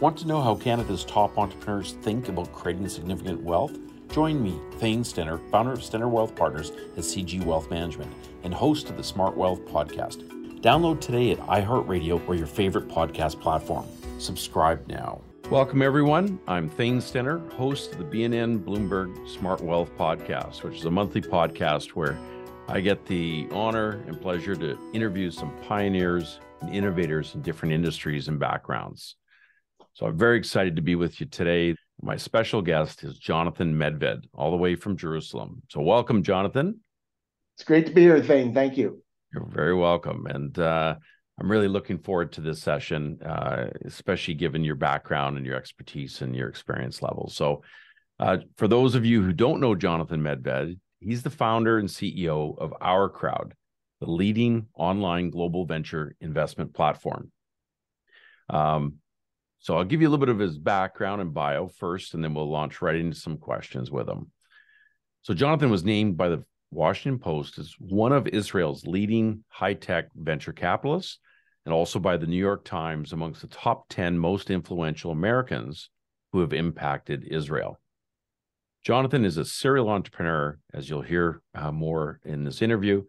Want to know how Canada's top entrepreneurs think about creating significant wealth? Join me, Thane Stenner, founder of Stenner Wealth Partners at CG Wealth Management and host of the Smart Wealth Podcast. Download today at iHeartRadio or your favorite podcast platform. Subscribe now. Welcome, everyone. I'm Thane Stenner, host of the BNN Bloomberg Smart Wealth Podcast, which is a monthly podcast where I get the honor and pleasure to interview some pioneers and innovators in different industries and backgrounds. So I'm very excited to be with you today. My special guest is Jonathan Medved, all the way from Jerusalem. So welcome, Jonathan. It's great to be here, Thane. Thank you. You're very welcome. And uh, I'm really looking forward to this session, uh, especially given your background and your expertise and your experience level. So, uh, for those of you who don't know Jonathan Medved, he's the founder and CEO of Our Crowd, the leading online global venture investment platform. Um, so I'll give you a little bit of his background and bio first, and then we'll launch right into some questions with him. So Jonathan was named by the Washington Post as one of Israel's leading high-tech venture capitalists, and also by the New York Times amongst the top 10 most influential Americans who have impacted Israel. Jonathan is a serial entrepreneur, as you'll hear uh, more in this interview,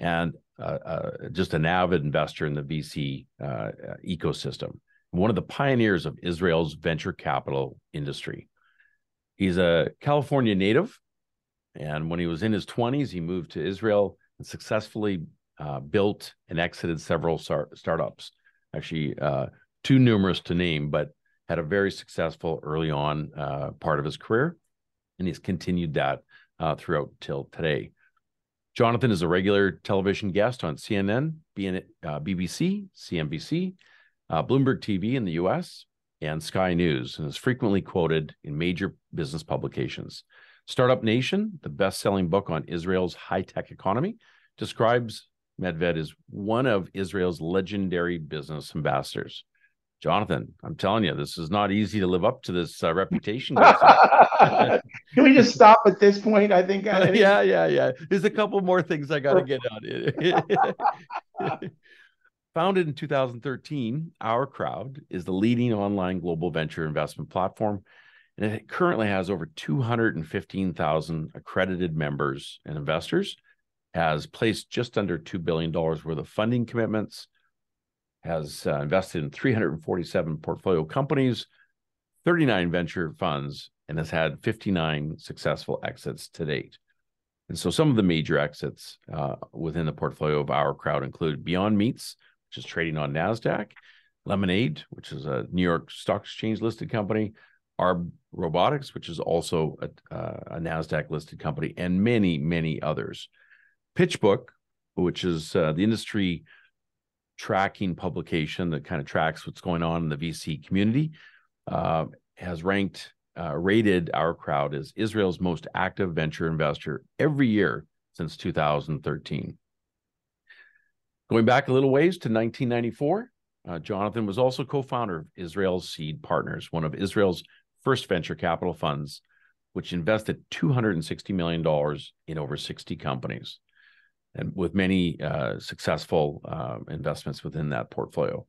and uh, uh, just an avid investor in the VC uh, uh, ecosystem one of the pioneers of Israel's venture capital industry. He's a California native. And when he was in his 20s, he moved to Israel and successfully uh, built and exited several start- startups. Actually, uh, too numerous to name, but had a very successful early on uh, part of his career. And he's continued that uh, throughout till today. Jonathan is a regular television guest on CNN, BBC, CNBC, uh, Bloomberg TV in the US, and Sky News, and is frequently quoted in major business publications. Startup Nation, the best selling book on Israel's high tech economy, describes Medved as one of Israel's legendary business ambassadors. Jonathan, I'm telling you, this is not easy to live up to this uh, reputation. Can we just stop at this point? I think. I yeah, yeah, yeah. There's a couple more things I got to get on. Founded in 2013, Our Crowd is the leading online global venture investment platform, and it currently has over 215,000 accredited members and investors, has placed just under $2 billion worth of funding commitments, has uh, invested in 347 portfolio companies, 39 venture funds, and has had 59 successful exits to date. And so some of the major exits uh, within the portfolio of Our Crowd include Beyond Meats, which is trading on NASDAQ, Lemonade, which is a New York Stock Exchange listed company, Arbe Robotics, which is also a, uh, a NASDAQ listed company, and many, many others. PitchBook, which is uh, the industry tracking publication that kind of tracks what's going on in the VC community, uh, has ranked, uh, rated our crowd as Israel's most active venture investor every year since 2013. Going back a little ways to 1994, uh, Jonathan was also co founder of Israel's Seed Partners, one of Israel's first venture capital funds, which invested $260 million in over 60 companies and with many uh, successful uh, investments within that portfolio.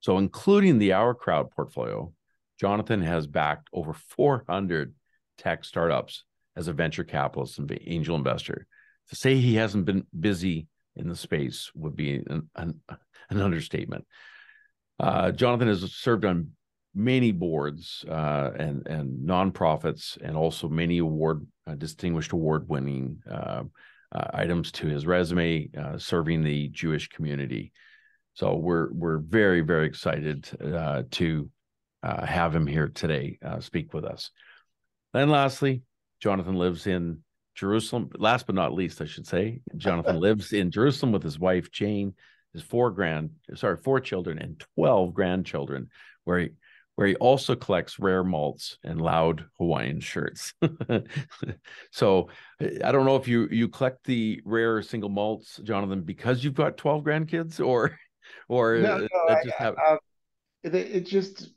So, including the Our Crowd portfolio, Jonathan has backed over 400 tech startups as a venture capitalist and angel investor. To say he hasn't been busy in the space would be an, an, an understatement. Uh, Jonathan has served on many boards uh, and and nonprofits, and also many award uh, distinguished award winning uh, uh, items to his resume, uh, serving the Jewish community. So we're we're very very excited to have him here today speak with us. And lastly, Jonathan lives in Jerusalem. Last but not least, I should say, Jonathan lives in Jerusalem with his wife Jane, his four grand, sorry, four children and twelve grandchildren, where he where he also collects rare malts and loud Hawaiian shirts. so I don't know if you you collect the rare single malts, Jonathan, because you've got twelve grandkids, or or no, no, I, just have... uh, it, it, just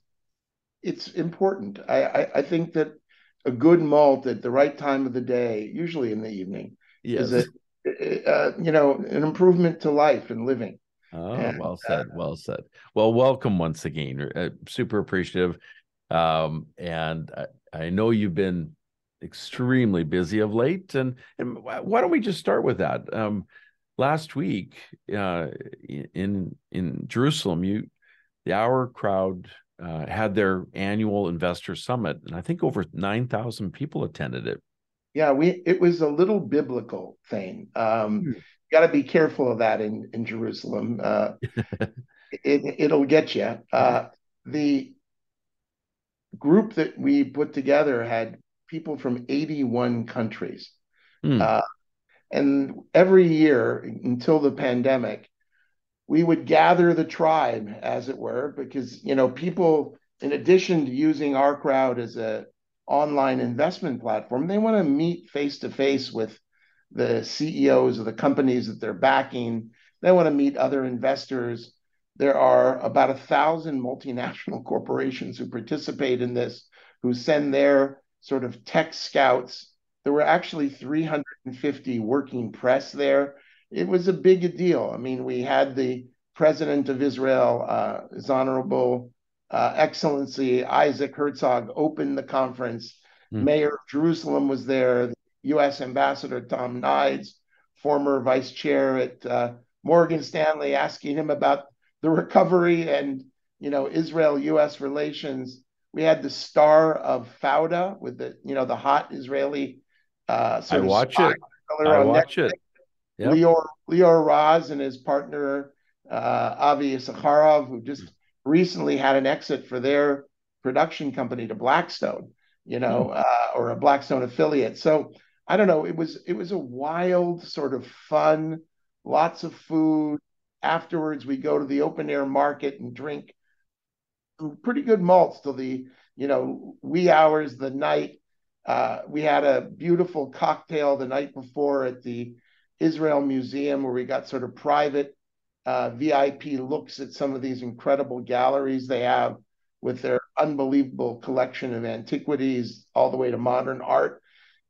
it's important. I, I I think that a good malt at the right time of the day, usually in the evening, yes. is a, uh, you know an improvement to life and living. Oh, and, well said. Uh, well said. Well, welcome once again. Uh, super appreciative. Um, and I, I, know you've been extremely busy of late. And, and why don't we just start with that? Um, last week uh, in in Jerusalem, you the Our Crowd uh, had their annual investor summit, and I think over nine thousand people attended it. Yeah, we it was a little biblical thing. Um, hmm. Got to be careful of that in in Jerusalem. Uh, it it'll get you. Uh, the group that we put together had people from 81 countries. Hmm. Uh, and every year until the pandemic, we would gather the tribe, as it were, because you know people, in addition to using our crowd as a online investment platform, they want to meet face to face with the CEOs of the companies that they're backing. They want to meet other investors. There are about a thousand multinational corporations who participate in this, who send their sort of tech scouts. There were actually 350 working press there it was a big deal. I mean, we had the president of Israel, uh, His Honorable uh, Excellency Isaac Herzog, open the conference. Mm. Mayor of Jerusalem was there. The U.S. Ambassador Tom Nides, former vice chair at uh, Morgan Stanley, asking him about the recovery and you know Israel-U.S. relations. We had the star of Fauda with the you know the hot Israeli. Uh, I watch it. I watch Netflix. it. Yep. Lior Lior Raz and his partner uh, Avi Issacharoff, who just recently had an exit for their production company to Blackstone, you know, mm. uh, or a Blackstone affiliate. So I don't know. It was it was a wild sort of fun, lots of food. Afterwards, we go to the open air market and drink pretty good malts till the you know wee hours the night. Uh, we had a beautiful cocktail the night before at the Israel Museum, where we got sort of private uh, VIP looks at some of these incredible galleries they have with their unbelievable collection of antiquities all the way to modern art.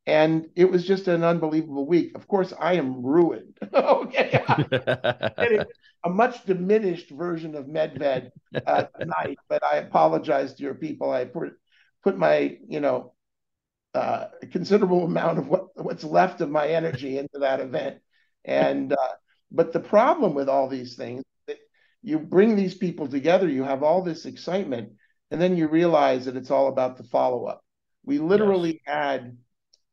And it was just an unbelievable week. Of course, I am ruined. okay. a much diminished version of Medved uh, tonight, but I apologize to your people. I put, put my, you know, uh, considerable amount of what, what's left of my energy into that event. And uh, but the problem with all these things, that you bring these people together, you have all this excitement, and then you realize that it's all about the follow up. We literally yes. had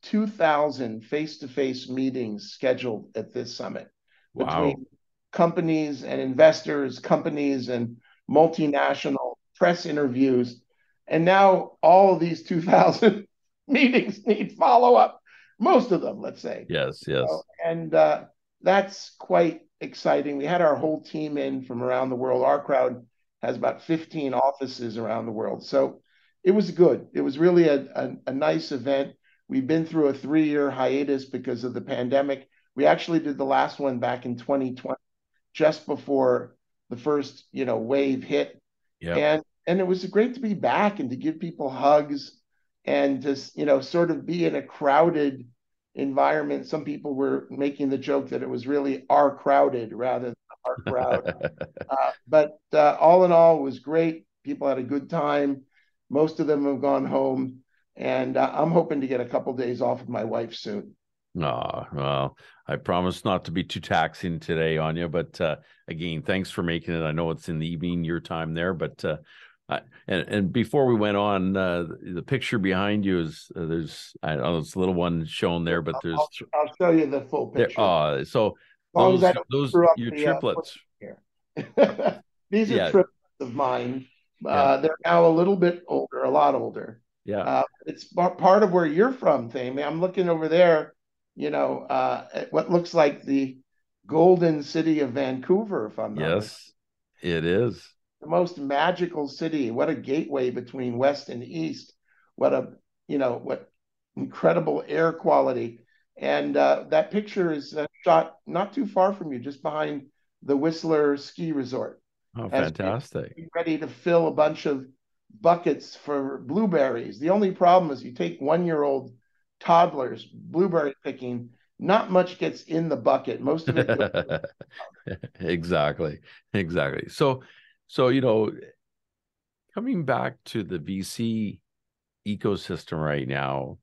2,000 face to face meetings scheduled at this summit wow. between companies and investors, companies and multinational press interviews. And now all of these 2,000 meetings need follow up. Most of them, let's say. Yes, yes. and uh, that's quite exciting. We had our whole team in from around the world. Our crowd has about 15 offices around the world. So it was good. It was really a, a, a nice event. We've been through a three year hiatus because of the pandemic. We actually did the last one back in 2020, just before the first, you know, wave hit. Yeah. And and it was great to be back and to give people hugs and just you know sort of be in a crowded environment. Some people were making the joke that it was really our crowded rather than our crowd. uh, but uh, all in all, it was great. People had a good time. Most of them have gone home, and uh, I'm hoping to get a couple days off with my wife soon. Oh, well, I promise not to be too taxing today on you, but uh, again, thanks for making it. I know it's in the evening, your time there, but and and before we went on, uh, the picture behind you is uh, there's I don't know it's a little one shown there, but there's I'll, I'll show you the full picture. Uh, so those those your the, uh, triplets. These are yeah. triplets of mine. Yeah. Uh, they're now a little bit older, a lot older. Yeah, uh, it's part of where you're from, Thane. I'm looking over there. You know, at what looks like the golden city of Vancouver, if I'm not. Yes, it is the most magical city. What a gateway between West and East. What a, you know, what incredible air quality. And uh, that picture is uh, shot not too far from you, just behind the Whistler Ski Resort. Oh, fantastic. Ready to fill a bunch of buckets for blueberries. The only problem is you take one year old toddlers blueberry picking, not much gets in the bucket. Most of it exactly. Exactly. So, so, you know, coming back to the VC ecosystem right now,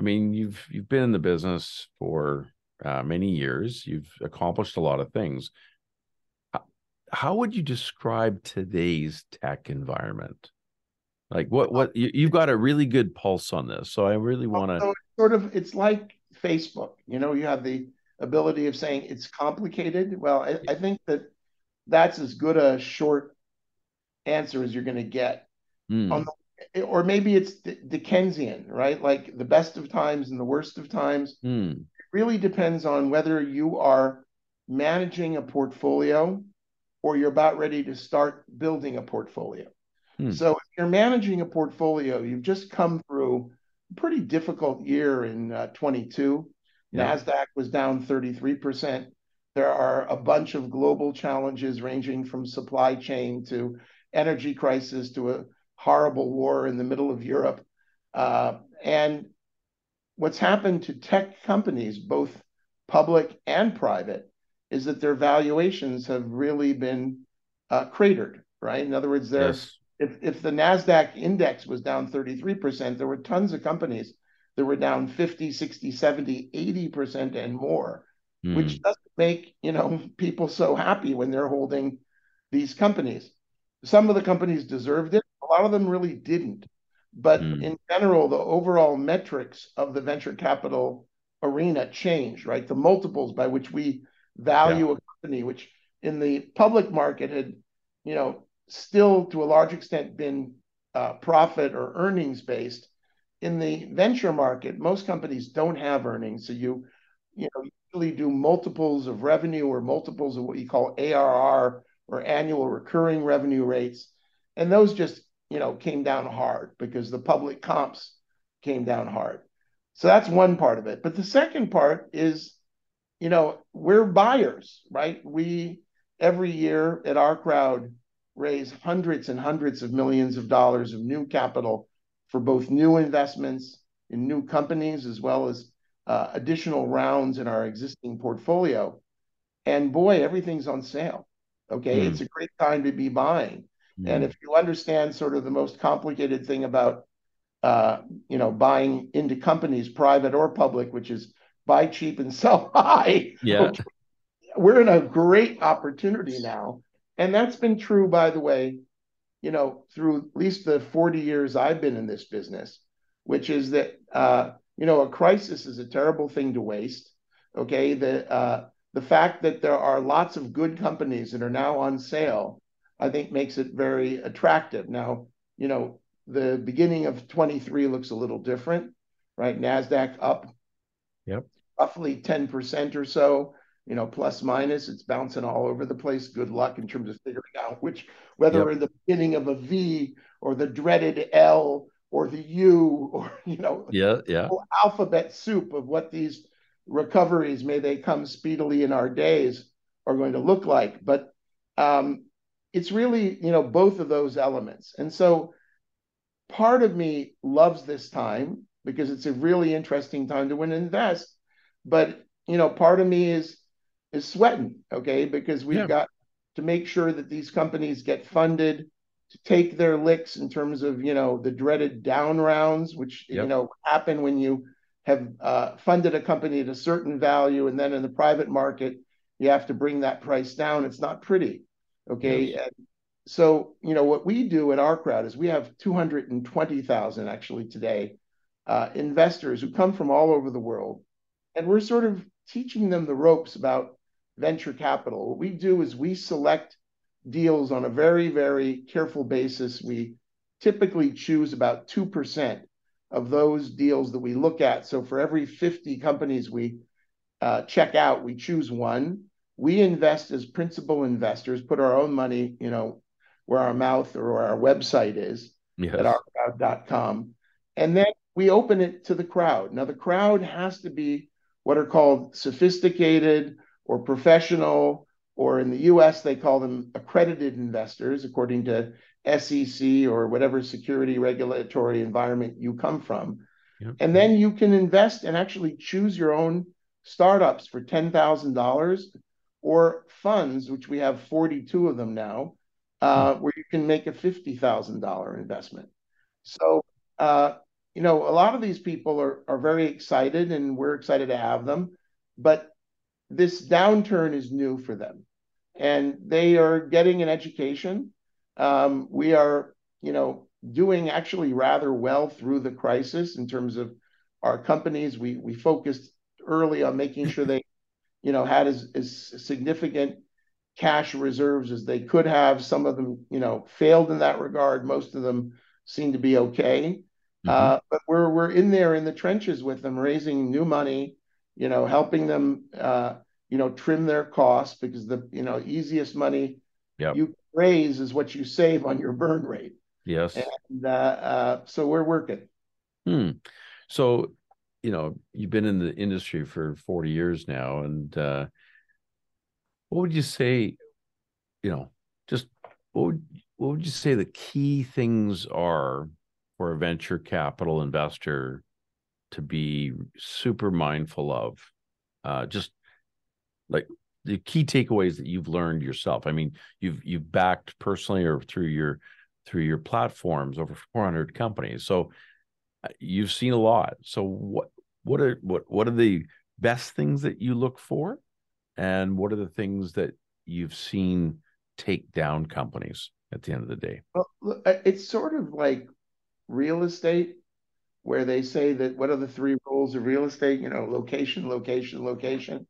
I mean, you've you've been in the business for uh, many years. You've accomplished a lot of things. How would you describe today's tech environment? Like what what you, have got a really good pulse on this. So I really want to so sort of it's like Facebook. You know, you have the ability of saying it's complicated. Well, I, I think that that's as good a short answer as you're going to get. Mm. On the, or maybe it's Dickensian, right? Like the best of times and the worst of times. Mm. It really depends on whether you are managing a portfolio or you're about ready to start building a portfolio. Hmm. So if you're managing a portfolio, you've just come through a pretty difficult year in uh, 22. Yeah. NASDAQ was down 33%. There are a bunch of global challenges ranging from supply chain to energy crisis to a horrible war in the middle of Europe. Uh, and what's happened to tech companies, both public and private, is that their valuations have really been uh, cratered, right? In other words, yes if if the Nasdaq index was down 33%, there were tons of companies that were down 50, 60, 70, 80% and more, mm. which doesn't make, you know, people so happy when they're holding these companies. Some of the companies deserved it, a lot of them really didn't. But mm. in general, the overall metrics of the venture capital arena changed, right? The multiples by which we value yeah. a company, which in the public market had, you know, still to a large extent been uh, profit or earnings based. In the venture market, most companies don't have earnings, so you you know usually do multiples of revenue or multiples of what you call ARR or annual recurring revenue rates, and those just you know came down hard because the public comps came down hard. So that's one part of it. But the second part is, you know, we're buyers, right? We every year at our crowd raise hundreds and hundreds of millions of dollars of new capital for both new investments in new companies as well as uh, additional rounds in our existing portfolio. And boy, everything's on sale. Okay. Mm. It's a great time to be buying. Mm. And if you understand sort of the most complicated thing about, uh, you know, buying into companies, private or public, which is buy cheap and sell high. Yeah. We're in a great opportunity now and that's been true, by the way, you know, through at least the 40 years I've been in this business, which is that, uh, you know, a crisis is a terrible thing to waste. Okay. The, uh, the fact that there are lots of good companies that are now on sale, I think makes it very attractive. Now, you know, the beginning of 23 looks a little different, right? NASDAQ up yep. roughly 10% or so you know, plus minus, it's bouncing all over the place. Good luck in terms of figuring out which, whether yep. in the beginning of a V or the dreaded L or the U or, you know, yeah, yeah, alphabet soup of what these recoveries, may they come speedily in our days, are going to look like. But um, it's really, you know, both of those elements. And so part of me loves this time because it's a really interesting time to win and invest. But, you know, part of me is, is sweating, okay, because we've yeah. got to make sure that these companies get funded to take their licks in terms of you know the dreaded down rounds, which yep. you know happen when you have uh, funded a company at a certain value, and then in the private market you have to bring that price down. It's not pretty, okay. Yes. so you know what we do at our crowd is we have 220,000 actually today uh, investors who come from all over the world, and we're sort of teaching them the ropes about venture capital. What we do is we select deals on a very, very careful basis. We typically choose about 2% of those deals that we look at. So for every 50 companies we uh, check out, we choose one. We invest as principal investors, put our own money, you know, where our mouth or where our website is yes. at ourcrowd.com. And then we open it to the crowd. Now, the crowd has to be what are called sophisticated or professional, or in the US, they call them accredited investors, according to SEC or whatever security regulatory environment you come from. Yep. And then you can invest and actually choose your own startups for $10,000 or funds, which we have 42 of them now, uh, where you can make a $50,000 investment. So, uh, you know, a lot of these people are, are very excited and we're excited to have them, but this downturn is new for them and they are getting an education. Um, we are, you know, doing actually rather well through the crisis in terms of our companies. We we focused early on making sure they, you know, had as, significant cash reserves as they could have. Some of them, you know, failed in that regard. Most of them seem to be okay. Mm-hmm. Uh, but we're we're in there in the trenches with them, raising new money, you know, helping them, uh, you know, trim their costs because the you know easiest money you raise is what you save on your burn rate. Yes. And uh, uh, so we're working. Hmm. So, you know, you've been in the industry for 40 years now. And uh, what would you say, you know, just what would, what would you say the key things are for a venture capital investor to be super mindful of? Uh, just like the key takeaways that you've learned yourself. I mean, you've you've backed personally or through your through your platforms over 400 companies. So uh, you've seen a lot. So what what are what what are the best things that you look for, and what are the things that you've seen take down companies at the end of the day? Well, it's sort of like real estate, where they say that what are the three rules of real estate? You know, location, location, location.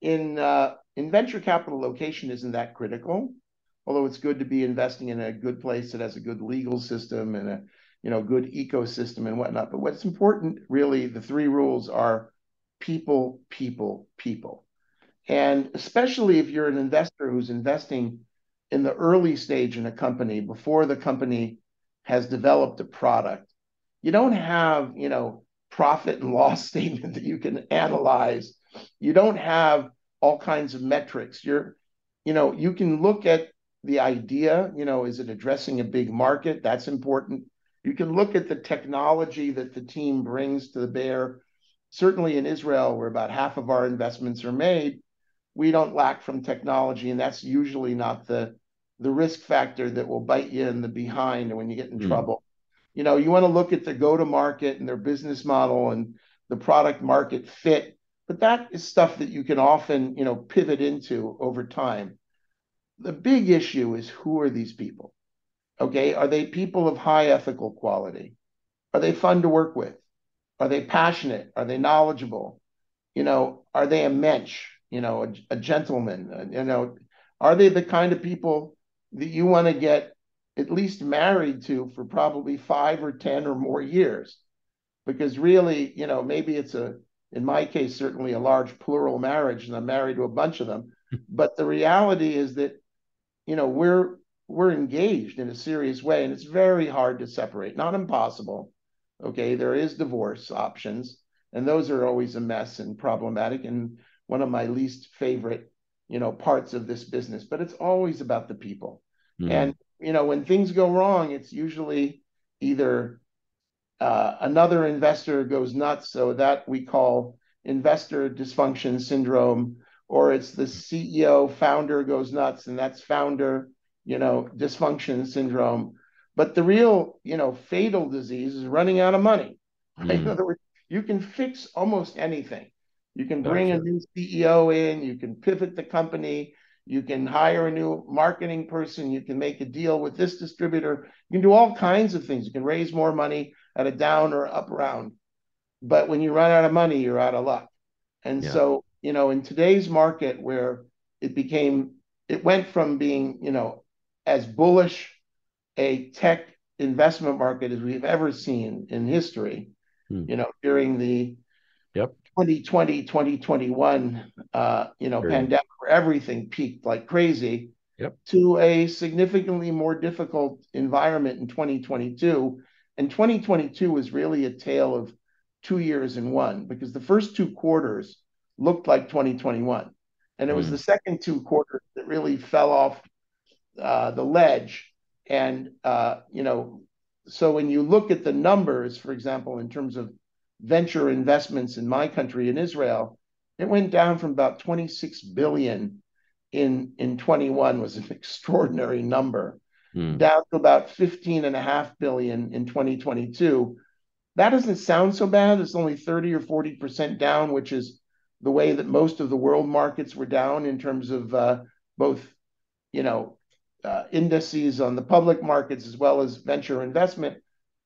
In uh, in venture capital, location isn't that critical although it's good to be investing in a good place that has a good legal system and a you know good ecosystem and whatnot. But what's important, really, the three rules are people, people, people. And especially if you're an investor who's investing in the early stage in a company before the company has developed a product, you don't have, you know, profit and loss statement that you can analyze. You don't have all kinds of metrics. You're, you know, you can look at the idea, you know, is it addressing a big market? That's important. You can look at the technology that the team brings to the bear. Certainly in Israel, where about half of our investments are made, we don't lack from technology, and that's usually not the the risk factor that will bite you in the behind when you get in mm. trouble. You know, you want to look at the go to market and their business model and the product market fit, but that is stuff that you can often, you know, pivot into over time the big issue is who are these people? Okay, are they people of high ethical quality? Are they fun to work with? Are they passionate? Are they knowledgeable? You know, are they a mensch? You know, a, a gentleman? Uh, you know, are they the kind of people that you want to get at least married to for probably five or 10 or more years? Because really, you know, maybe it's a, in my case, certainly a large plural marriage, and I'm married to a bunch of them. but the reality is that you know we're we're engaged in a serious way and it's very hard to separate not impossible okay there is divorce options and those are always a mess and problematic and one of my least favorite you know parts of this business but it's always about the people mm-hmm. and you know when things go wrong it's usually either another investor goes nuts so that we call investor dysfunction syndrome or it's the CEO founder goes nuts and that's founder, you know, dysfunction syndrome. But the real, you know, fatal disease is running out of money. Right? Mm. In other words, you can fix almost anything. You can bring a new CEO in, you can pivot the company, you can hire a new marketing person, you can make a deal with this distributor, you can do all kinds of things. You can raise more money at a down or up round. But when you run out of money, you're out of luck. And yeah. so you know, in today's market where it became, it went from being, you know, as bullish a tech investment market as we've ever seen in history, hmm. you know, during the yep. 2020, 2021, uh, you know, pandemic where everything peaked like crazy yep. to a significantly more difficult environment in 2022. And 2022 was really a tale of two years in one because the first two quarters looked like 2021. And it was mm. the second two quarters that really fell off uh, the ledge. And, uh, you know, so when you look at the numbers, for example, in terms of venture investments in my country, in Israel, it went down from about 26 billion in in 21 was an extraordinary number, Hmm. down to about 15 and a half billion in 2022. That doesn't sound so bad. It's only 30 or 40% down, which is the way that most of the world markets were down in terms of uh, both, you know, uh, indices on the public markets as well as venture investment.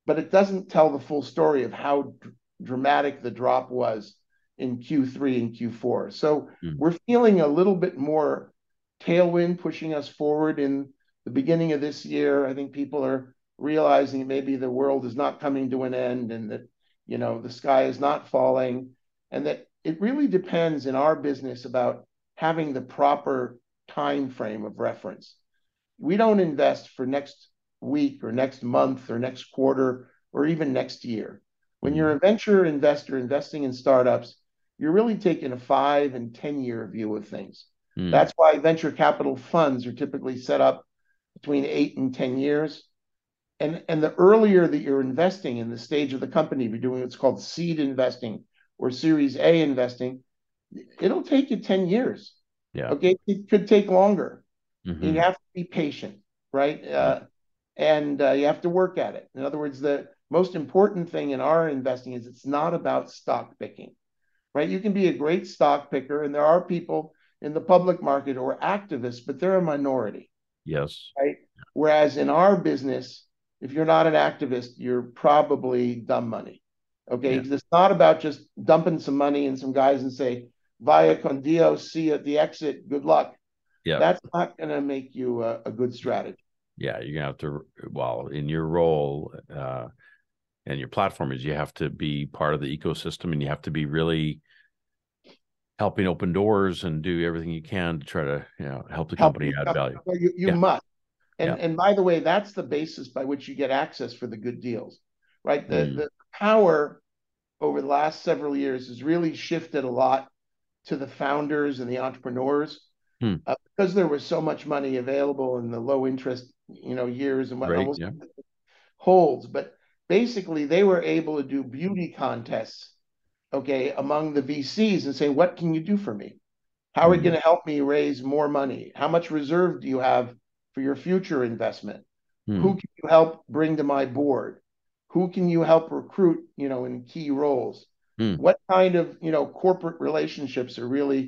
But it doesn't tell the full story of how dr- dramatic the drop was in Q3 and Q4. So Hmm. we're feeling a little bit more tailwind pushing us forward in the beginning of this year. I think people are realizing maybe the world is not coming to an end and that, you know, the sky is not falling, and that it really depends in our business about having the proper time frame of reference. We don't invest for next week or next month or next quarter or even next year. When you're a venture investor investing in startups, you're really taking a five and 10 year view of things. Hmm. That's why venture capital funds are typically set up between eight and 10 years. And, and the earlier that you're investing in the stage of the company, you're doing what's called seed investing or Series A investing, it'll take you 10 years. Yeah. Okay. It could take longer. Mhm. You have to be patient, right? Uh, and uh, you have to work at it. In other words, the most important thing in our investing is it's not about stock picking, right? You can be a great stock picker, and there are people in the public market who are activists, but they're a minority, Yes. right? Whereas in our business, if you're not an activist, you're probably dumb money. Okay. Yeah. It's not about just dumping some money in some guys and say, via con Dios, see you at the exit, good luck. Yeah. That's not going to make you a, a good strategy. yeah you're gonna have to well in your role uh and your platform is you have to be part of the ecosystem and you have to be really helping open doors and do everything you can to try to you know help the Help company add value you, you Yeah. must. And Yeah. and by the way, that's the basis by which you get access for the good deals, right? The Mm. the power over the last several years has really shifted a lot to the founders and the entrepreneurs Hmm. uh, because there was so much money available in the low interest, you know, years and whatnot. Right, We'll yeah. what holds, but basically they were able to do beauty contests, okay, among the VCs and say, what can you do for me? How are you Hmm. going to help me raise more money? How much reserve do you have for your future investment? Hmm. Who can you help bring to my board? Who can you help recruit, you know, in key roles? Hmm. What kind of, you know, corporate relationships are really,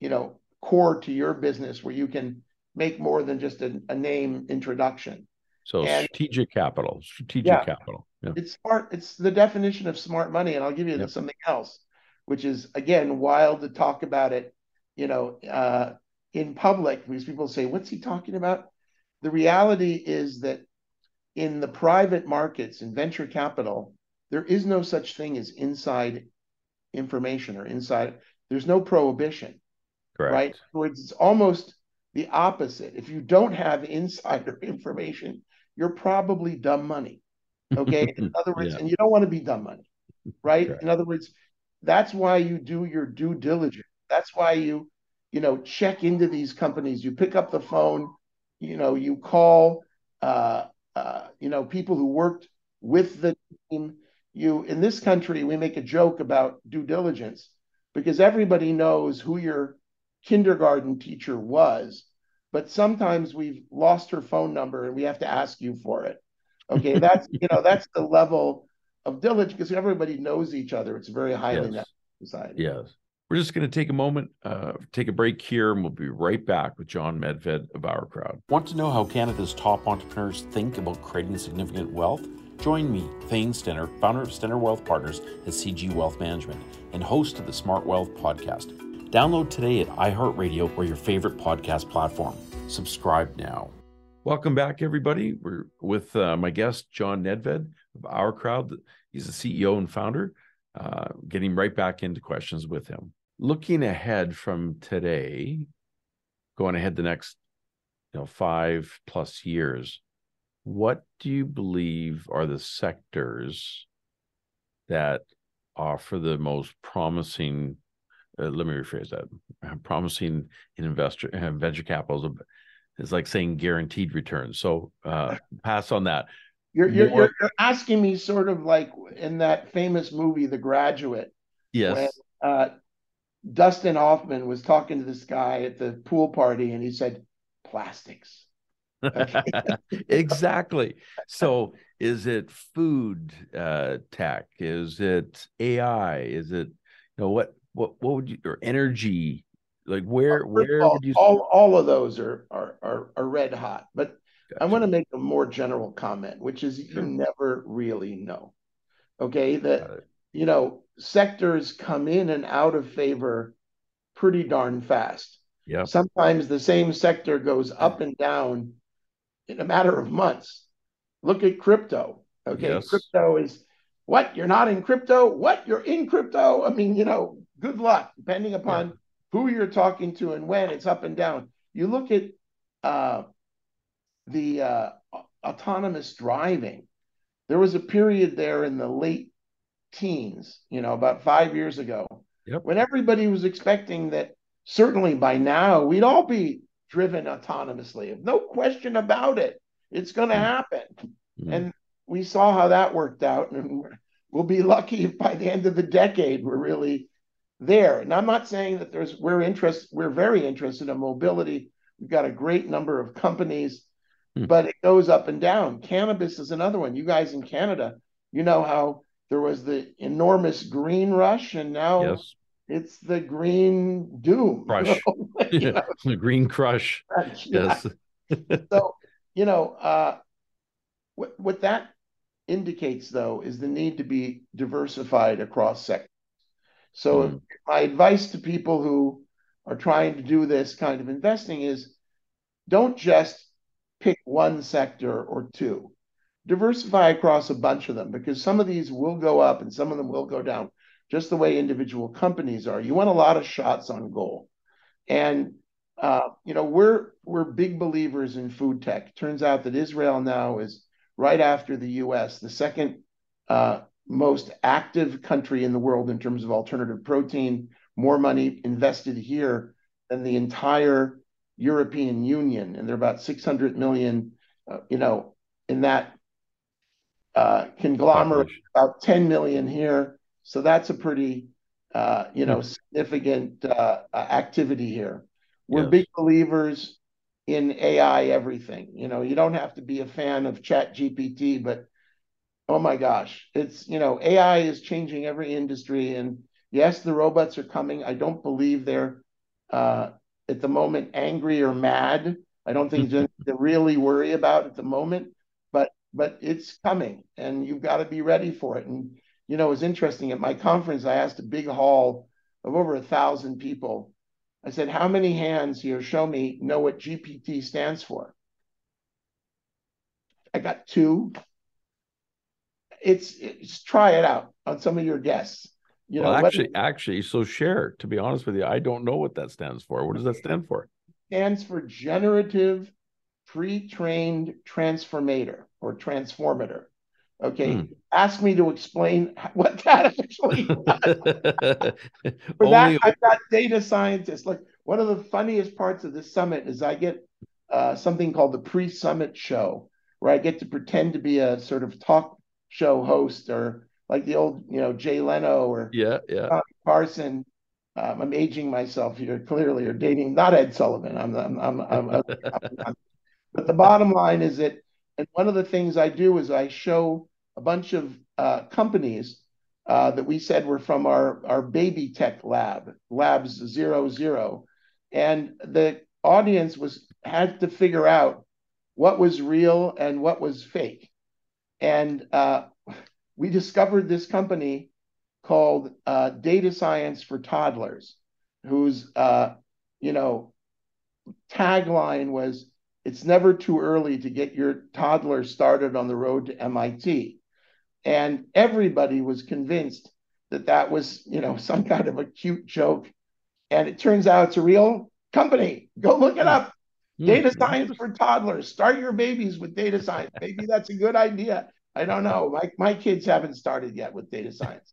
you know, core to your business where you can make more than just a, a name introduction? so and- strategic capital strategic Yeah. capital yeah It's smart. It's the definition of smart money. And I'll give you Yep. something else, which is again wild to talk about it, you know, uh, in public because people say, "What's he talking about?" The reality is that in the private markets in venture capital, there is no such thing as inside information or inside. There's no prohibition, correct right? Words, it's almost the opposite. If you don't have insider information, you're probably dumb money. Okay. In other words, Yeah. and you don't want to be dumb money, right? Correct. In other words, that's why you do your due diligence. That's why you, you know, check into these companies. You pick up the phone, you know, you call, uh, uh, you know, people who worked with the team. You in this country, we make a joke about due diligence because everybody knows who your kindergarten teacher was, but sometimes we've lost her phone number and we have to ask you for it. Okay, that's you know that's the level of diligence because everybody knows each other. It's very highly Yes. society. Yes. We're just going to take a moment, uh, take a break here, and we'll be right back with John Medved of Our Crowd. Want to know how Canada's top entrepreneurs think about creating significant wealth? Join me, Thane Stenner, founder of Stenner Wealth Partners at CG Wealth Management and host of the Smart Wealth podcast. Download today at iHeartRadio or your favorite podcast platform. Subscribe now. Welcome back, everybody. We're with uh, my guest, John Medved of Our Crowd. He's the CEO and founder. Uh, getting right back into questions with him. Looking ahead from today, going ahead the next, you know, five plus years, what do you believe are the sectors that offer the most promising? Uh, let me rephrase that. Uh, promising in investor uh, venture capital is, like saying guaranteed returns. So uh, pass on that. You're, you're, More- you're, you're asking me sort of like in that famous movie, The Graduate, Yes. when uh, Dustin Hoffman was talking to this guy at the pool party, and he said, "Plastics." Okay. exactly. So, is it food uh, tech? Is it AI? Is it you know what what what would you or energy? Like where where all, would you all all of those are are are, are red hot, but Gotcha. I want to make a more general comment, which is you never really know. Okay, that you know sectors come in and out of favor pretty darn fast. Yeah. Sometimes the same sector goes up and down in a matter of months. Look at crypto. Okay, yes. crypto is what you're not in crypto. What you're in crypto. I mean, you know, good luck depending upon yeah. Who you're talking to and when it's up and down. You look at uh, the uh, autonomous driving, there was a period there in the late teens, you know, about five years ago, yep. when everybody was expecting that certainly by now we'd all be driven autonomously. No question about it. It's going to mm. happen. Mm. And we saw how that worked out. And we'll be lucky if by the end of the decade we're really there. And I'm not saying that there's we're interested, we're very interested in mobility. We've got a great number of companies Hmm. but it goes up and down. Cannabis is another one. You guys in Canada, you know how there was the enormous green rush, and now yes. it's the green doom. Crush. You know? the green crush. Yes. so, you know, uh, what, what that indicates, though, is the need to be diversified across sectors. So, mm. my advice to people who are trying to do this kind of investing is don't just pick one sector or two. Diversify across a bunch of them because some of these will go up and some of them will go down, just the way individual companies are. You want a lot of shots on goal. And uh, you know, we're we're big believers in food tech. Turns out that Israel now is right after the U.S., the second uh, most active country in the world in terms of alternative protein. More money invested here than the entire European Union, and there are about 600 million, uh, you know, in that uh, conglomerate, about 10 million here. So that's a pretty, uh, you know, significant uh, activity here. We're yes. big believers in AI everything. You know, you don't have to be a fan of Chat GPT, but oh my gosh, it's, you know, AI is changing every industry. And yes, the robots are coming. I don't believe they're, uh, at the moment angry or mad. I don't think it's to really worry about at the moment, but but it's coming, and you've got to be ready for it. And you know, it was interesting at my conference. I asked a big hall of over a thousand people. I said, "How many hands here show me know what GPT stands for?" I got two. It's, it's try it out on some of your guests. You well, know, actually, actually, so share. To be honest with you, I don't know what that stands for. What does that stand for? Stands for generative pre-trained transformator or transformator. Okay, hmm. ask me to explain what that actually. For that, I've got data scientists. Like one of the funniest parts of this summit is I get uh, something called the pre-summit show, where I get to pretend to be a sort of talk show host or like the old, you know, Jay Leno or yeah, yeah, Carson. Um, I'm aging myself here clearly, or dating not Ed Sullivan. I'm, I'm, I'm, I'm, I'm but the bottom line is that, and one of the things I do is I show a bunch of uh, companies uh, that we said were from our our baby tech lab, Labs Zero Zero, and the audience was had to figure out what was real and what was fake, and uh, we discovered this company called uh, Data Science for Toddlers, whose uh, you know tagline was "It's never too early to get your toddler started on the road to MIT," and everybody was convinced that that was you know some kind of a cute joke, and it turns out it's a real company. Go look it up. Mm-hmm. Data science for toddlers. Start your babies with data science. Maybe that's a good idea. I don't know. My my kids haven't started yet with data science.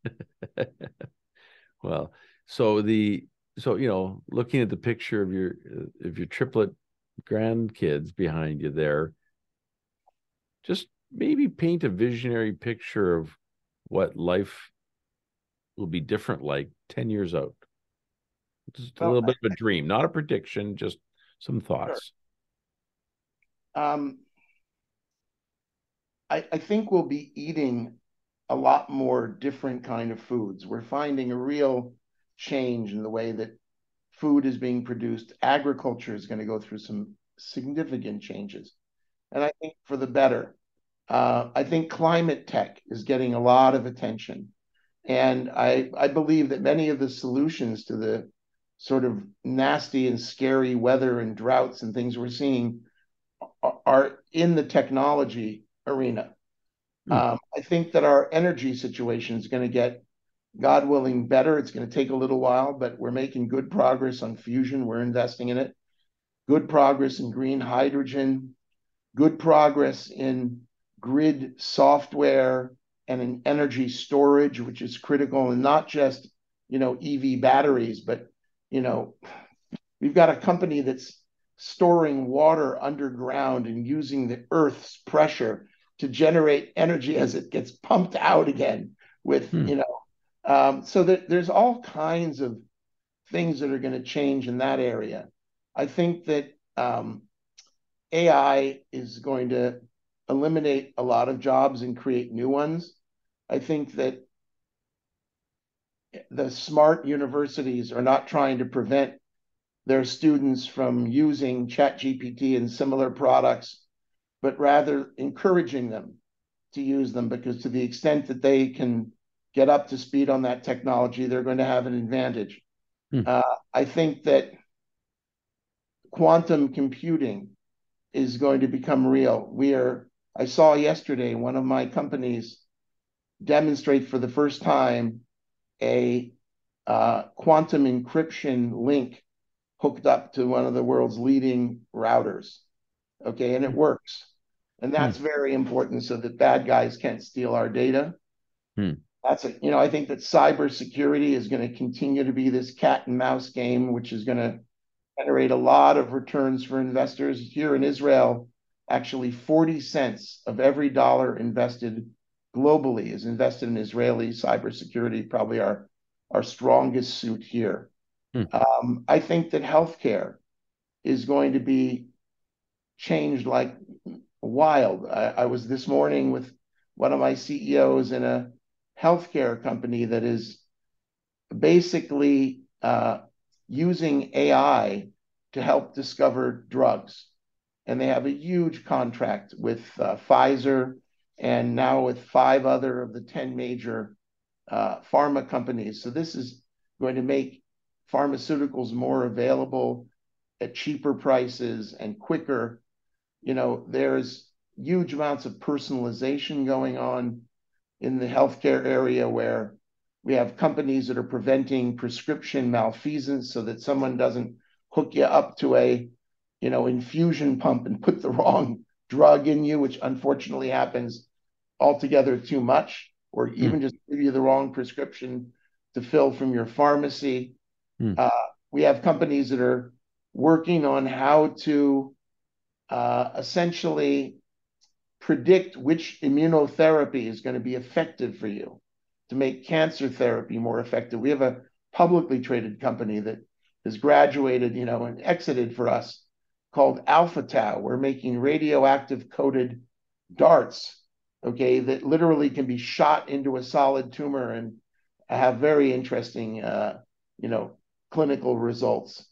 well, so the so you know, looking at the picture of your of your triplet grandkids behind you there, just maybe paint a visionary picture of what life will be different like 10 years out. Just a little bit of a dream, not a prediction, just some thoughts. Sure. Um, I, I think we'll be eating a lot more different kind of foods. We're finding a real change in the way that food is being produced. Agriculture is going to go through some significant changes, and I think for the better. Uh, I think climate tech is getting a lot of attention, and I I believe that many of the solutions to the sort of nasty and scary weather and droughts and things we're seeing are, are in the technology arena. Hmm. Um, I think that our energy situation is going to get, God willing, better. It's going to take a little while, but we're making good progress on fusion. We're investing in it. Good progress in green hydrogen. Good progress in grid software and in energy storage, which is critical, and not just you know EV batteries, but you know we've got a company that's storing water underground and using the Earth's pressure to generate energy as it gets pumped out again with hmm. you know um, so that there's all kinds of things that are going to change in that area i think that um, ai is going to eliminate a lot of jobs and create new ones i think that the smart universities are not trying to prevent their students from using ChatGPT and similar products but rather encouraging them to use them because to the extent that they can get up to speed on that technology, they're going to have an advantage. Hmm. Uh, I think that quantum computing is going to become real. We are. I saw yesterday one of my companies demonstrate for the first time a uh, quantum encryption link hooked up to one of the world's leading routers. Okay, and it works. And that's hmm. very important so that bad guys can't steal our data. Hmm. That's a, you know, I think that cybersecurity is going to continue to be this cat and mouse game, which is going to generate a lot of returns for investors. Here in Israel, actually 40 cents of every dollar invested globally is invested in Israeli cybersecurity, probably our, our strongest suit here. Hmm. Um, I think that healthcare is going to be changed like wild. I, I was this morning with one of my CEOs in a healthcare company that is basically uh, using AI to help discover drugs. And they have a huge contract with uh, Pfizer and now with five other of the 10 major uh, pharma companies. So this is going to make pharmaceuticals more available at cheaper prices and quicker you know, there's huge amounts of personalization going on in the healthcare area where we have companies that are preventing prescription malfeasance so that someone doesn't hook you up to a, you know, infusion pump and put the wrong drug in you, which unfortunately happens altogether too much, or hmm. even mm. just give you the wrong prescription to fill from your pharmacy. Mm. Uh, we have companies that are working on how to essentially predict which immunotherapy is going to be effective for you to make cancer therapy more effective. We have a publicly traded company that has graduated, you know, and exited for us called Alpha Tau. We're making radioactive coated darts, okay, that literally can be shot into a solid tumor and have very interesting, uh, you know, clinical results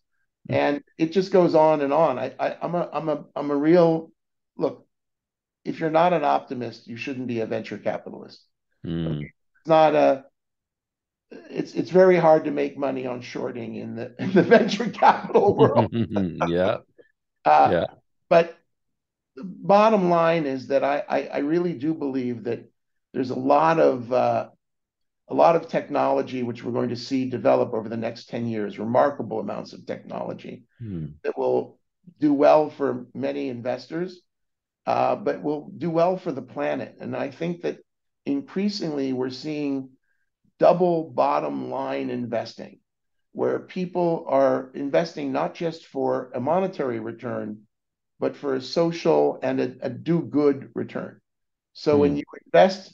and it just goes on and on. I, I am a I'm a I'm a real look. If you're not an optimist, you shouldn't be a venture capitalist. Mm. It's not a. It's it's very hard to make money on shorting in the in the venture capital world. yeah, uh, yeah. But the bottom line is that I, I I really do believe that there's a lot of uh, a lot of technology which we're going to see develop over the next 10 years, remarkable amounts of technology hmm. that will do well for many investors, uh, but will do well for the planet. And I think that increasingly we're seeing double bottom line investing, where people are investing not just for a monetary return, but for a social and a, a do good return. So hmm. when you invest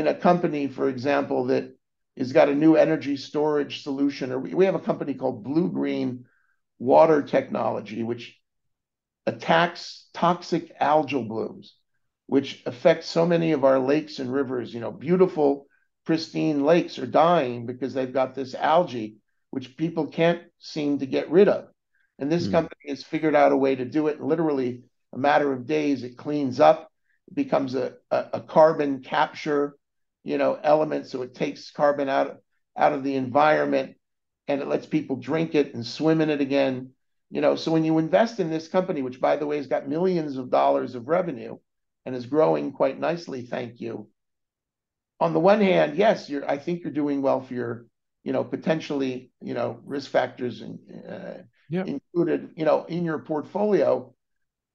in a company, for example, that has got a new energy storage solution, or we, have a company called Blue Green Water Technology, which attacks toxic algal blooms, which affect so many of our lakes and rivers. You know, beautiful, pristine lakes are dying because they've got this algae, which people can't seem to get rid of. And this mm. company has figured out a way to do it. Literally, a matter of days, it cleans up, it becomes a, a, a carbon capture, you know, element. So it takes carbon out, out of the environment and it lets people drink it and swim in it again. You know, so when you invest in this company, which by the way has got millions of dollars of revenue and is growing quite nicely, thank you. On the one hand, yes, you're. I think you're doing well for your, you know, potentially, you know, risk factors and uh, yep. included, you know, in your portfolio.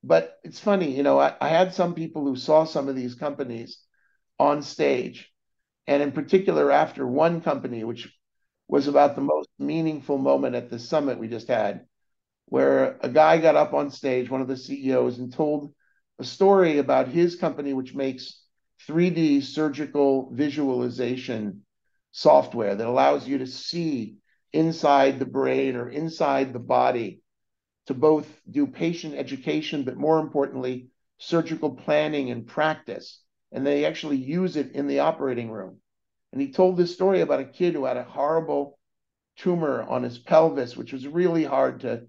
But it's funny, you know, I, I had some people who saw some of these companies on stage, and in particular after one company, which was about the most meaningful moment at the summit we just had, where a guy got up on stage, one of the CEOs, and told a story about his company, which makes 3D surgical visualization software that allows you to see inside the brain or inside the body to both do patient education, but more importantly, surgical planning and practice. And they actually use it in the operating room. And he told this story about a kid who had a horrible tumor on his pelvis, which was really hard to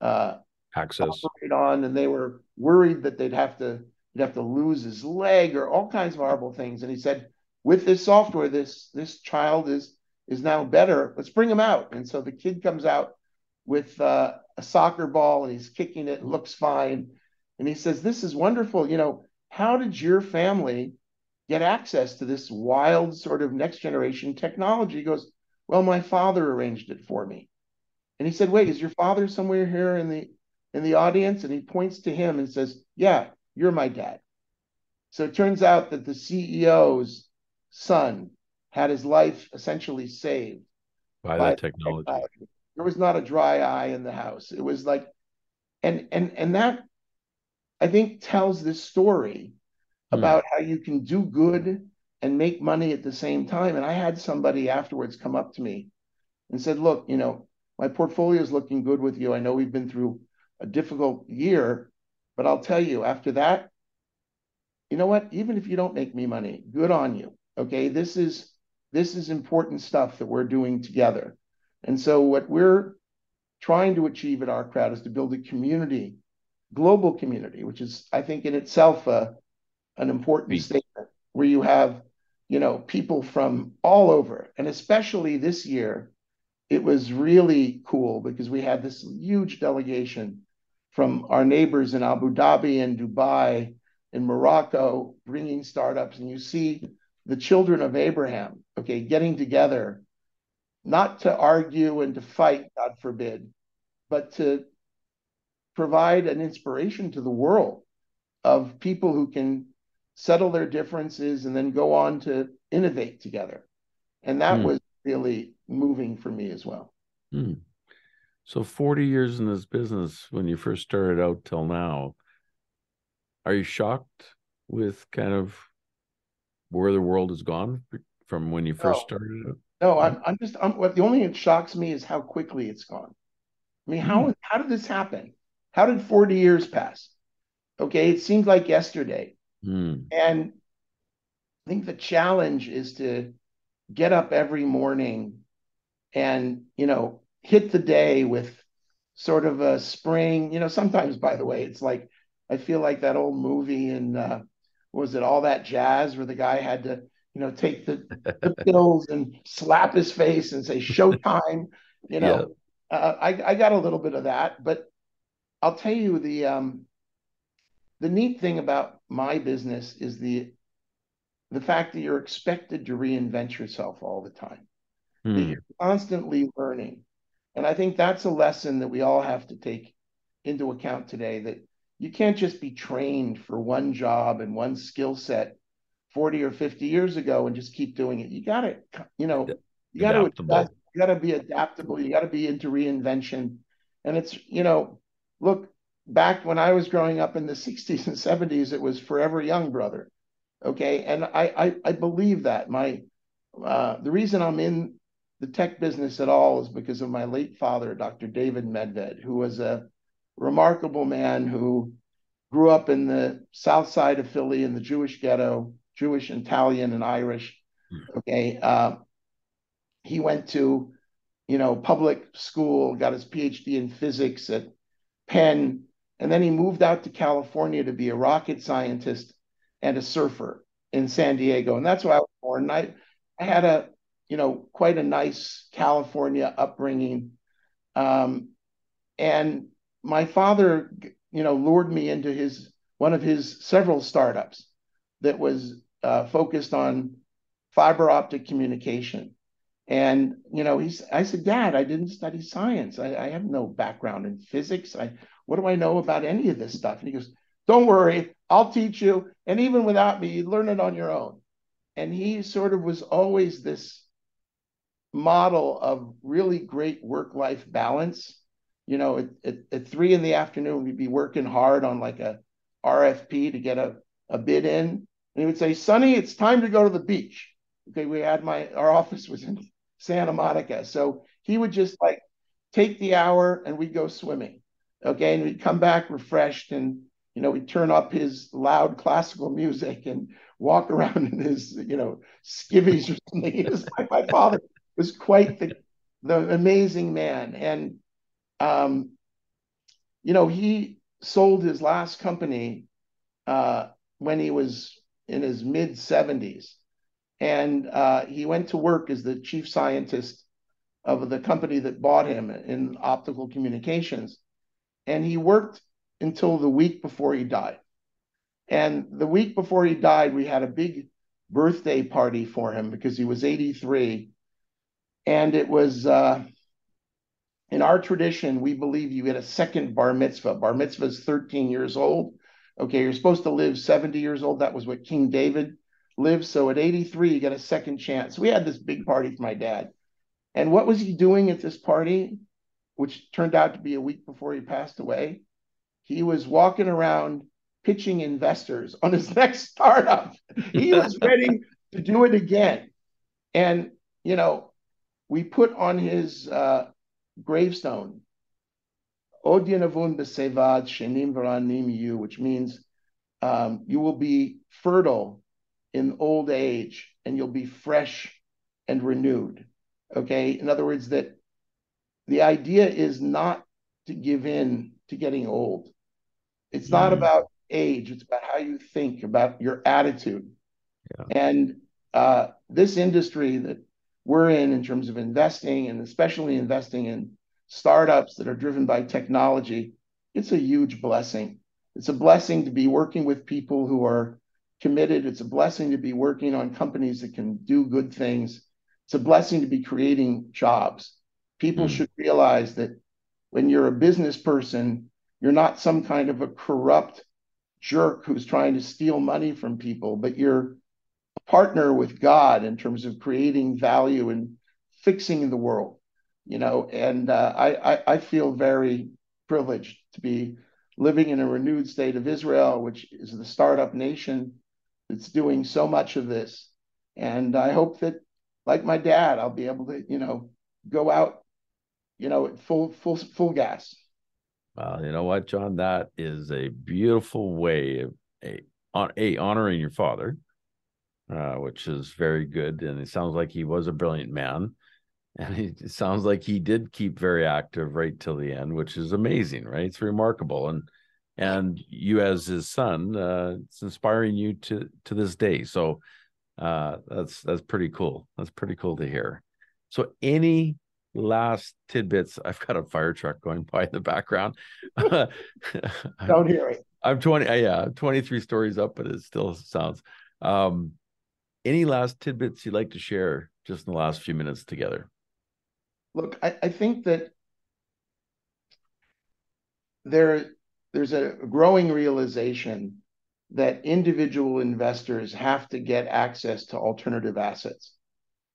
uh, access on, and they were worried that they'd have to he'd have to lose his leg or all kinds of horrible things. And he said, with this software, this this child is is now better. Let's bring him out. And so the kid comes out with uh, a soccer ball and he's kicking it, and looks fine. And he says, "This is wonderful. You know, how did your family get access to this wild sort of next generation technology. He goes, Well, my father arranged it for me. And he said, Wait, is your father somewhere here in the in the audience? And he points to him and says, Yeah, you're my dad. So it turns out that the CEO's son had his life essentially saved by, by that technology. technology. There was not a dry eye in the house. It was like, and and and that I think tells this story Hmm. about how you can do good and make money at the same time. And I had somebody afterwards come up to me and said, Look, you know, my portfolio is looking good with you. I know we've been through a difficult year, but I'll tell you, after that, you know what? Even if you don't make me money, good on you. Okay. This is this is important stuff that we're doing together. And so what we're trying to achieve at OurCrowd is to build a community, global community, which is, I think, in itself a an important hmm. statement where you have, you know, people from all over. And especially this year, it was really cool because we had this huge delegation from our neighbors in Abu Dhabi and Dubai and Morocco bringing startups. And you see the children of Abraham, okay, getting together, not to argue and to fight, God forbid, but to provide an inspiration to the world of people who can settle their differences, and then go on to innovate together. And that mm. was really moving for me as well. Mm. So 40 years in this business when you first started out till now, are you shocked with kind of where the world has gone from when you first no. started out? No, I'm, I'm just I'm, what the only thing that shocks me is how quickly it's gone. I mean, how mm. how did this happen? How did 40 years pass? Okay, it seemed like yesterday. Mm. And I think the challenge is to get up every morning and, you know, hit the day with sort of a spring. You know, sometimes, by the way, it's like I feel like that old movie and uh, was it all that jazz where the guy had to, you know, take the, the pills and slap his face and say "Showtime." You know, yeah. uh, I I got a little bit of that, but I'll tell you the um, the neat thing about my business is the the fact that you're expected to reinvent yourself all the time. Mm. That hmm. you're constantly learning. And I think that's a lesson that we all have to take into account today that you can't just be trained for one job and one skill set 40 or 50 years ago and just keep doing it. You got to, you know, you got to you got to be adaptable. You got to be into reinvention. And it's, you know, look, back when I was growing up in the 60s and 70s, it was forever young, brother. Okay. And I, I, I believe that. My uh, the reason I'm in the tech business at all is because of my late father, Dr. David Medved, who was a remarkable man who grew up in the south side of Philly in the Jewish ghetto, Jewish, Italian, and Irish. Hmm. Okay. Uh, he went to, you know, public school, got his PhD in physics at Penn, and then he moved out to California to be a rocket scientist and a surfer in San Diego. And that's where I was born. I, I had a, you know, quite a nice California upbringing. Um, and my father, you know, lured me into his one of his several startups that was uh, focused on fiber optic communication. And you know, he's. I said, Dad, I didn't study science. I, I have no background in physics. I what do I know about any of this stuff? And he goes, Don't worry, I'll teach you. And even without me, you learn it on your own. And he sort of was always this model of really great work-life balance. You know, at, at, at, three in the afternoon, we'd be working hard on like a RFP to get a, a bid in. And he would say, Sonny, it's time to go to the beach. Okay, we had my our office was in Santa Monica. So he would just like take the hour and we'd go swimming. Okay. And we'd come back refreshed and, you know, we'd turn up his loud classical music and walk around in his, you know, skivvies or something. Like, my father was quite the, the amazing man. And, um, you know, he sold his last company uh, when he was in his mid 70s and uh, he went to work as the chief scientist of the company that bought him in optical communications. And he worked until the week before he died. And the week before he died, we had a big birthday party for him because he was 83. And it was uh, in our tradition, we believe you get a second bar mitzvah. Bar mitzvah is 13 years old. Okay, you're supposed to live 70 years old. That was what King David lived. So at 83, you got a second chance. We had this big party for my dad. And what was he doing at this party, which turned out to be a week before he passed away? He was walking around pitching investors on his next startup. He was ready to do it again. And, you know, we put on his uh, gravestone, Odyanavun Shenim which means um, you will be fertile in old age and you'll be fresh and renewed. Okay. In other words, that the idea is not to give in to getting old. It's not mm-hmm. about age, it's about how you think, about your attitude. Yeah. And uh, this industry that we're in, in terms of investing and especially investing in startups that are driven by technology, it's a huge blessing. It's a blessing to be working with people who are committed. It's a blessing to be working on companies that can do good things. It's a blessing to be creating jobs. People mm. should realize that when you're a business person, you're not some kind of a corrupt jerk who's trying to steal money from people, but you're a partner with God in terms of creating value and fixing the world. You know, and uh, I, I I feel very privileged to be living in a renewed state of Israel, which is the startup nation that's doing so much of this. And I hope that, like my dad, I'll be able to, you know, go out, you know, full, full, full gas. Well, you know what, John, that is a beautiful way of a, on a honoring your father, uh, which is very good. And it sounds like he was a brilliant man. And it sounds like he did keep very active right till the end, which is amazing, right? It's remarkable. And and you as his son uh, it's inspiring you to to this day. So uh, that's that's pretty cool. That's pretty cool to hear. So any last tidbits? I've got a fire truck going by in the background. Don't hear it. I'm 20 yeah 23 stories up but it still sounds um any last tidbits you'd like to share just in the last few minutes together? Look i, I think that there there's a growing realization that individual investors have to get access to alternative assets,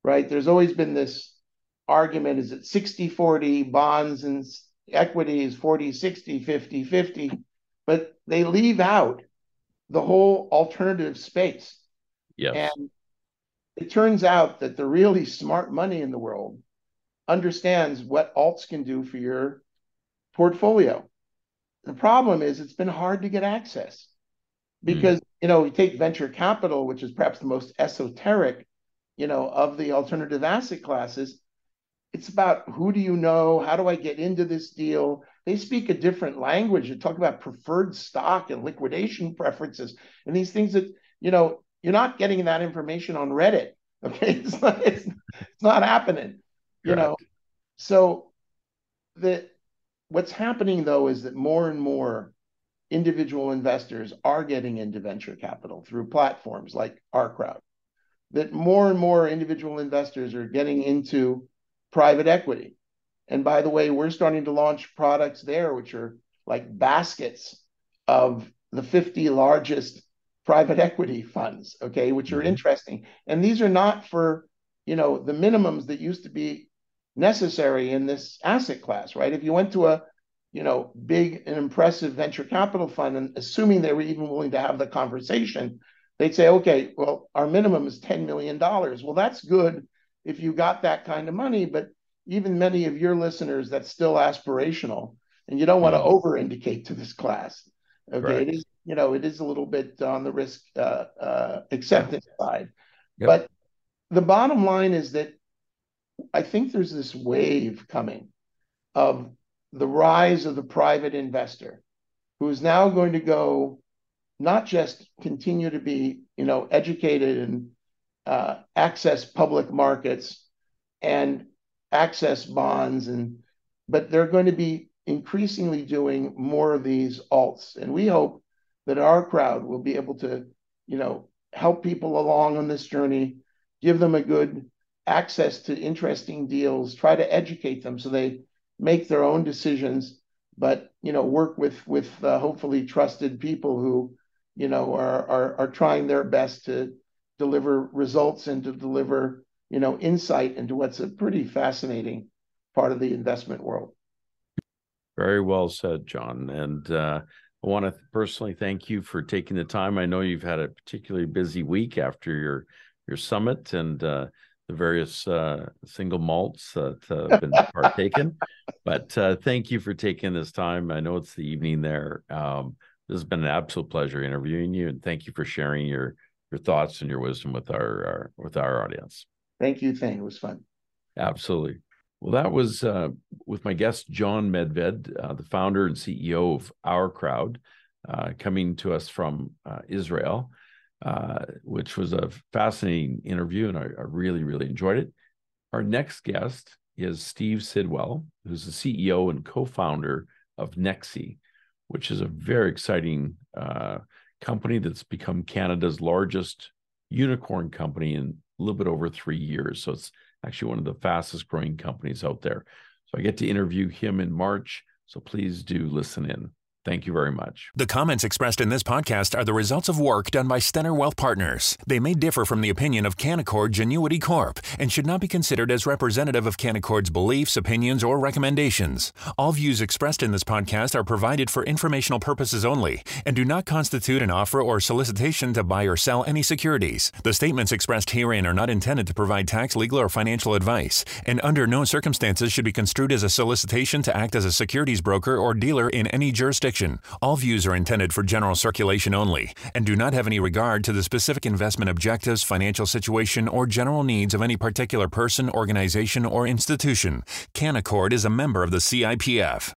right? There's always been this argument is it 60 40 bonds and equities, 40 60 50 50, but they leave out the whole alternative space. Yes. And it turns out that the really smart money in the world understands what alts can do for your portfolio. The problem is it's been hard to get access because mm. you know you take venture capital, which is perhaps the most esoteric, you know, of the alternative asset classes. It's about who do you know? How do I get into this deal? They speak a different language. They talk about preferred stock and liquidation preferences and these things that you know you're not getting that information on Reddit. Okay, it's not, it's, it's not happening. You know, so the what's happening though is that more and more individual investors are getting into venture capital through platforms like OurCrowd that more and more individual investors are getting into private equity and by the way we're starting to launch products there which are like baskets of the 50 largest private equity funds okay which are mm-hmm. interesting and these are not for you know the minimums that used to be necessary in this asset class right if you went to a you know, big and impressive venture capital fund, and assuming they were even willing to have the conversation, they'd say, okay, well, our minimum is $10 million. Well, that's good if you got that kind of money, but even many of your listeners, that's still aspirational, and you don't want to mm-hmm. over indicate to this class. Okay, right. it is, you know, it is a little bit on the risk uh, uh, acceptance yeah. side. Yep. But the bottom line is that I think there's this wave coming of the rise of the private investor who is now going to go not just continue to be you know educated and uh, access public markets and access bonds and but they're going to be increasingly doing more of these alts. And we hope that OurCrowd will be able to you know help people along on this journey give them a good access to interesting deals try to educate them so they make their own decisions, but you know, work with with uh, hopefully trusted people who you know are, are are trying their best to deliver results and to deliver you know insight into what's a pretty fascinating part of the investment world. Very well said, John. And uh, I want to personally thank you for taking the time. I know you've had a particularly busy week after your your summit, and uh, the various uh, single malts that have been partaken. But uh, thank you for taking this time. I know it's the evening there. Um, this has been an absolute pleasure interviewing you, and thank you for sharing your your thoughts and your wisdom with our, our with our audience. Thank you, Thane. It was fun. Absolutely. Well, that was uh, with my guest John Medved, uh, the founder and CEO of OurCrowd, uh, coming to us from uh, Israel. Uh, which was a fascinating interview, and I, I, really, really enjoyed it. Our next guest is Steve Sidwell, who's the CEO and co-founder of Nexii, which is a very exciting uh, company that's become Canada's largest unicorn company in a little bit over three years. So it's actually one of the fastest growing companies out there. So I get to interview him in March. So please do listen in. Thank you very much. The comments expressed in this podcast are the results of work done by Stenner Wealth Partners. They may differ from the opinion of Canaccord Genuity Corp and should not be considered as representative of Canaccord's beliefs, opinions, or recommendations. All views expressed in this podcast are provided for informational purposes only and do not constitute an offer or solicitation to buy or sell any securities. The statements expressed herein are not intended to provide tax, legal, or financial advice, and under no circumstances should be construed as a solicitation to act as a securities broker or dealer in any jurisdiction All views are intended for general circulation only and do not have any regard to the specific investment objectives, financial situation, or general needs of any particular person, organization, or institution. Canaccord is a member of the CIPF.